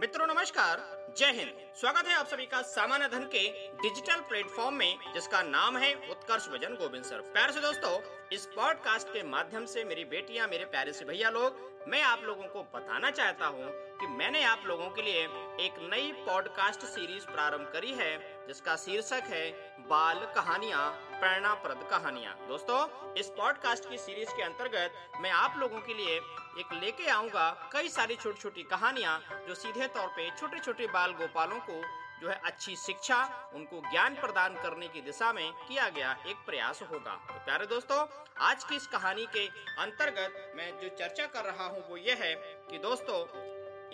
मित्रों, नमस्कार। जय हिंद। स्वागत है आप सभी का सामान्य धन के डिजिटल प्लेटफॉर्म में, जिसका नाम है उत्कर्ष भजन गोविंद सर। प्यार से दोस्तों, इस पॉडकास्ट के माध्यम से मेरी बेटियाँ, मेरे प्यारे से भैया लोग, मैं आप लोगों को बताना चाहता हूँ कि मैंने आप लोगों के लिए एक नई पॉडकास्ट सीरीज़ प्रारंभ करी है। जिसका शीर्षक है बाल कहानियाँ, प्रेरणाप्रद कहानियाँ। दोस्तों, इस पॉडकास्ट की सीरीज़ के अंतर्गत मैं आप लोगों के लिए एक लेके आऊँगा कई सारी छोटी छोटी कहानियाँ जो सीधे तौर पे छोटे छोटे बाल गोपालों को जो है अच्छी शिक्षा, उनको ज्ञान प्रदान करने की दिशा में किया गया एक प्रयास होगा। तो प्यारे दोस्तों, आज की इस कहानी के अंतर्गत मैं जो चर्चा कर रहा हूँ वो ये है कि दोस्तों,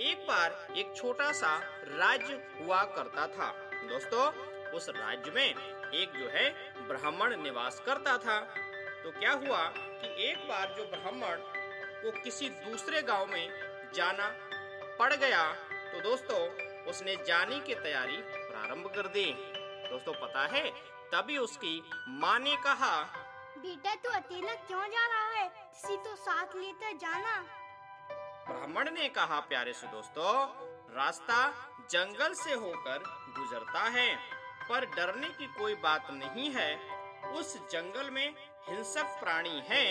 एक बार एक छोटा सा राज्य हुआ करता था। दोस्तों उस राज्य में एक जो है ब्राह्मण निवास करता था। तो क्या हुआ कि एक बार जो ब्राह्मण को किसी दूसरे गाँव में जाना पड़ गया तो दोस्तों उसने जाने की तैयारी प्रारंभ कर दी। दोस्तों पता है तभी उसकी माँ ने कहा बेटा तू अकेला क्यों जा रहा है? किसी तो साथ लेकर जाना। ब्राह्मण ने कहा प्यारे से दोस्तों रास्ता जंगल से होकर गुजरता है पर डरने की कोई बात नहीं है। उस जंगल में हिंसक प्राणी हैं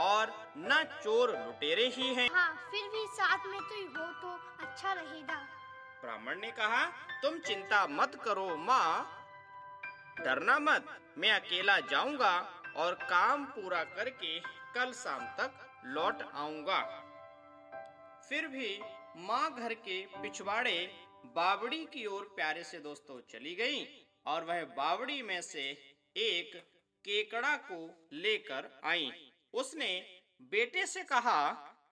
और न चोर लुटेरे ही हैं। हाँ फिर भी साथ में तो हो तो अच्छा रहेगा। ब्राह्मण ने कहा तुम चिंता मत करो माँ। डरना मत मैं अकेला जाऊँगा और काम पूरा करके कल शाम तक लौट आऊँगा। फिर भी माँ घर के पिछवाड़े बावड़ी की ओर प्यारे से दोस्तों चली गई और वह बावड़ी में से एक केकड़ा को लेकर आई। उसने बेटे से कहा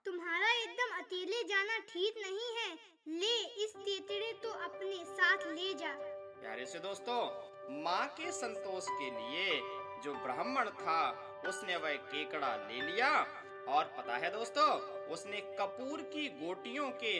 तुम्हारा एकदम अकेले जाना ठीक नहीं है। ले इस तेतड़े तो अपने साथ ले जा। प्यारे से दोस्तों माँ के संतोष के लिए जो ब्राह्मण था उसने वह केकड़ा ले लिया। और पता है दोस्तों उसने कपूर की गोटियों के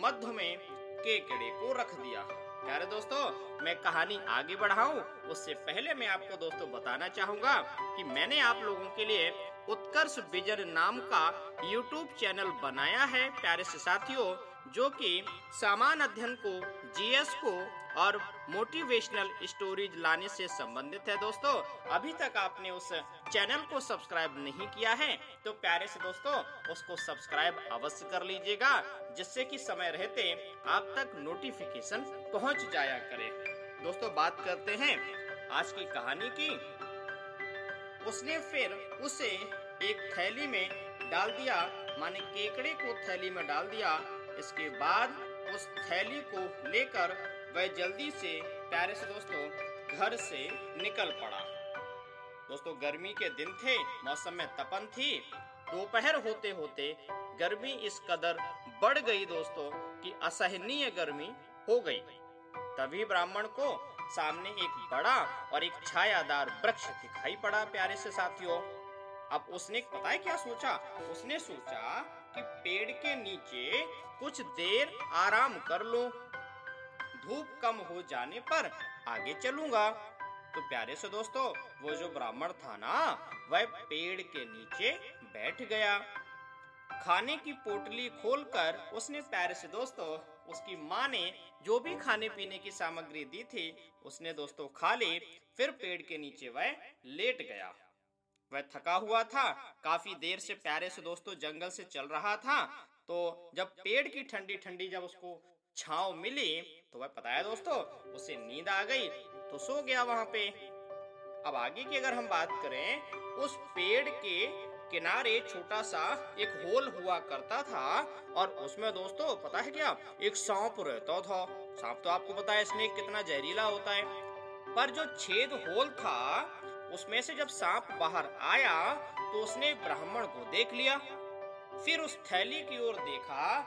मध्य में केकड़े को रख दिया प्यारे दोस्तों, मैं कहानी आगे बढ़ाऊं। उससे पहले मैं आपको दोस्तों बताना चाहूँगा कि मैंने आप लोगों के लिए उत्कर्ष विजन नाम का YouTube चैनल बनाया है, प्यारे साथियों, जो कि सामान अध्ययन को जीएस को और मोटिवेशनल स्टोरीज लाने से संबंधित है दोस्तों। अभी तक आपने उस चैनल को सब्सक्राइब नहीं किया है तो प्यारे से दोस्तों, उसको सब्सक्राइब अवश्य कर लीजिएगा, जिससे कि समय रहते आप तक नोटिफिकेशन पहुँच जाया करे। दोस्तों, बात करते हैं आज की कहानी की। उसने फिर उसे एक थैली में डाल दिया, माने केकड़े को थैली में डाल दिया। इसके बाद उस थैली को लेकर वह जल्दी से प्यारे से दोस्तों घर से निकल पड़ा। दोस्तों, गर्मी के दिन थे, मौसम में तपन थी। दोपहर होते होते गर्मी इस कदर बढ़ गई दोस्तों कि असहनीय गर्मी हो गई। तभी ब्राह्मण को सामने एक बड़ा और एक छायादार वृक्ष दिखाई पड़ा प्यारे से साथियों। अब उसने, पता है क्या सोचा? उसने सोचा कि पेड़ के नीचे कुछ देर आराम कर लो। धूप कम हो जाने पर आगे चलूँगा। तो प्यारे से दोस्तों, वो जो ब्राह्मण था ना, वह पेड़ के नीचे बैठ गया। खाने की पोटली खोलकर उसने, प्यारे से दोस्तों, उसकी माँ ने जो भी खाने पीने की सामग्री दी थी, उसने दोस्तों खा ली। फिर पेड़ के नीचे वह लेट गया। वह थका हुआ था, काफ़ी देर से प्यारे से दोस्तों जंगल से चल रहा था तो जब पेड़ की ठंडी ठंडी जब उसको छाव मिली तो वह पता है दोस्तों, उसे नींद आ गई तो सो गया वहाँ पे। अब आगे की अगर हम बात करें, उस पेड़ के किनारे छोटा सा एक होल हुआ करता था, और उसमें, दोस्तों, पता है क्या, एक सांप रहता था। सांप तो आपको पता है, स्नेक कितना जहरीला होता है। पर जो छेद होल था उसमें से जब सांप बाहर आया तो उसने ब्राह्मण को देख लिया। फिर उस थैली की ओर देखा,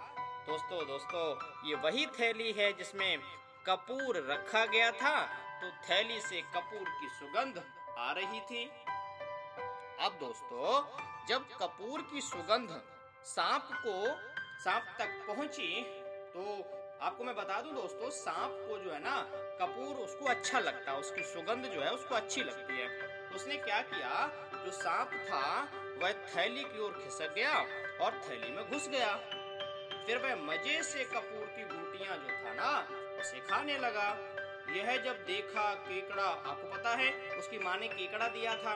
दोस्तों दोस्तों, ये वही थैली है जिसमें कपूर रखा गया था तो थैली से कपूर की सुगंध आ रही थी। अब दोस्तों, जब कपूर की सुगंध सांप को, सांप तक पहुँची तो आपको मैं बता दूँ दोस्तों, सांप को जो है ना, कपूर उसको अच्छा लगता है, उसकी सुगंध जो है उसको अच्छी लगती है। उसने क्या किया, जो सांप था, वह थैली की ओर खिसक गया और थैली में घुस गया। फिर वह मज़े से कपूर की बूटियाँ जो था ना, उसे खाने लगा। यह जब देखा केकड़ा, आपको पता है, उसकी माँ ने केकड़ा दिया था।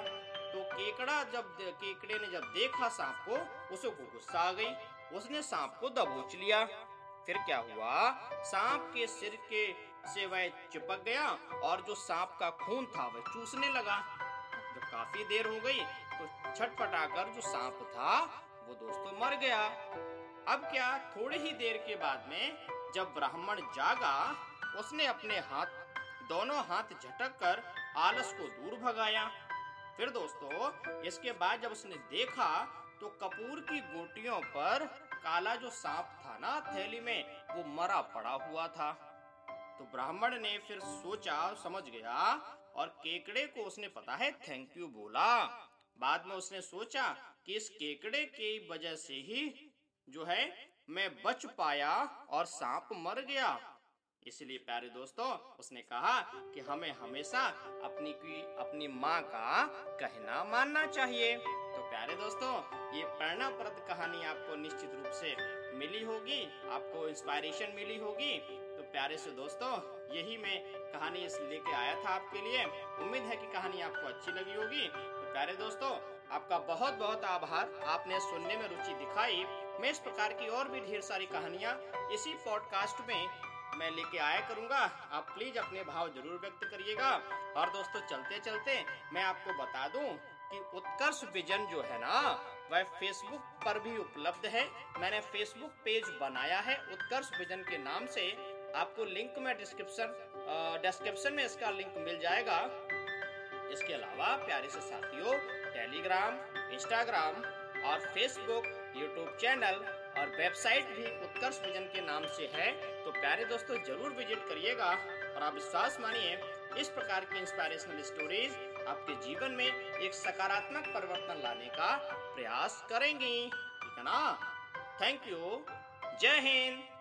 तो केकड़ा जब केकड़े ने जब देखा सांप को, उसे गुस्सा आ गई। उसने सांप को दबोच लिया। फिर क्या हुआ? सांप के सिर के से वह चिपक गया और जो सांप का खून था वह चूसने लगा। जब काफ़ी देर हो गई तो छटपटाकर जो सांप था, वो दोस्तों मर गया। अब क्या थोड़ी ही देर के बाद में जब ब्राह्मण जागा, उसने अपने हाथ, दोनों हाथ झटक कर आलस को दूर भगाया। फिर दोस्तों, इसके बाद जब उसने देखा तो कपूर की गोटियों पर काला जो सांप था ना थैली में, वो मरा पड़ा हुआ था। तो ब्राह्मण ने फिर सोचा, समझ गया, और केकड़े को उसने पता है थैंक यू बोला। बाद में उसने सोचा कि इस केकड़े की वजह से ही जो है, मैं बच पाया और सांप मर गया। इसलिए प्यारे दोस्तों, उसने कहा कि हमें हमेशा अपनी की, अपनी माँ का कहना मानना चाहिए। प्यारे दोस्तों, ये प्रेरणाप्रद कहानी आपको निश्चित रूप से मिली होगी, आपको इंस्पायरेशन मिली होगी। तो प्यारे से दोस्तों, यही मैं कहानी लेके आया था आपके लिए। उम्मीद है कि कहानी आपको अच्छी लगी होगी। तो प्यारे दोस्तों, आपका बहुत बहुत आभार। आपने सुनने में रुचि दिखाई। मैं इस प्रकार की और भी ढेर सारी कहानियाँ इसी पॉडकास्ट में मैं लेके आया करूँगा। आप प्लीज़ अपने भाव ज़रूर व्यक्त करिएगा। और दोस्तों चलते चलते मैं आपको बता दूँ उत्कर्ष विजन जो है ना, वह फेसबुक पर भी उपलब्ध है। मैंने फेसबुक पेज बनाया है उत्कर्ष विजन के नाम से। आपको लिंक में डिस्क्रिप्शन डिस्क्रिप्शन में इसका लिंक मिल जाएगा। इसके अलावा प्यारे से साथियों टेलीग्राम इंस्टाग्राम और फेसबुक यूट्यूब चैनल और वेबसाइट भी उत्कर्ष विजन के नाम से है। तो प्यारे दोस्तों, ज़रूर विज़िट करिएगा और आप विश्वास मानिए, इस प्रकार की इंस्पायरेशनल स्टोरीज आपके जीवन में एक सकारात्मक परिवर्तन लाने का प्रयास करेंगी। ठीक है ना? थैंक यू जय हिंद।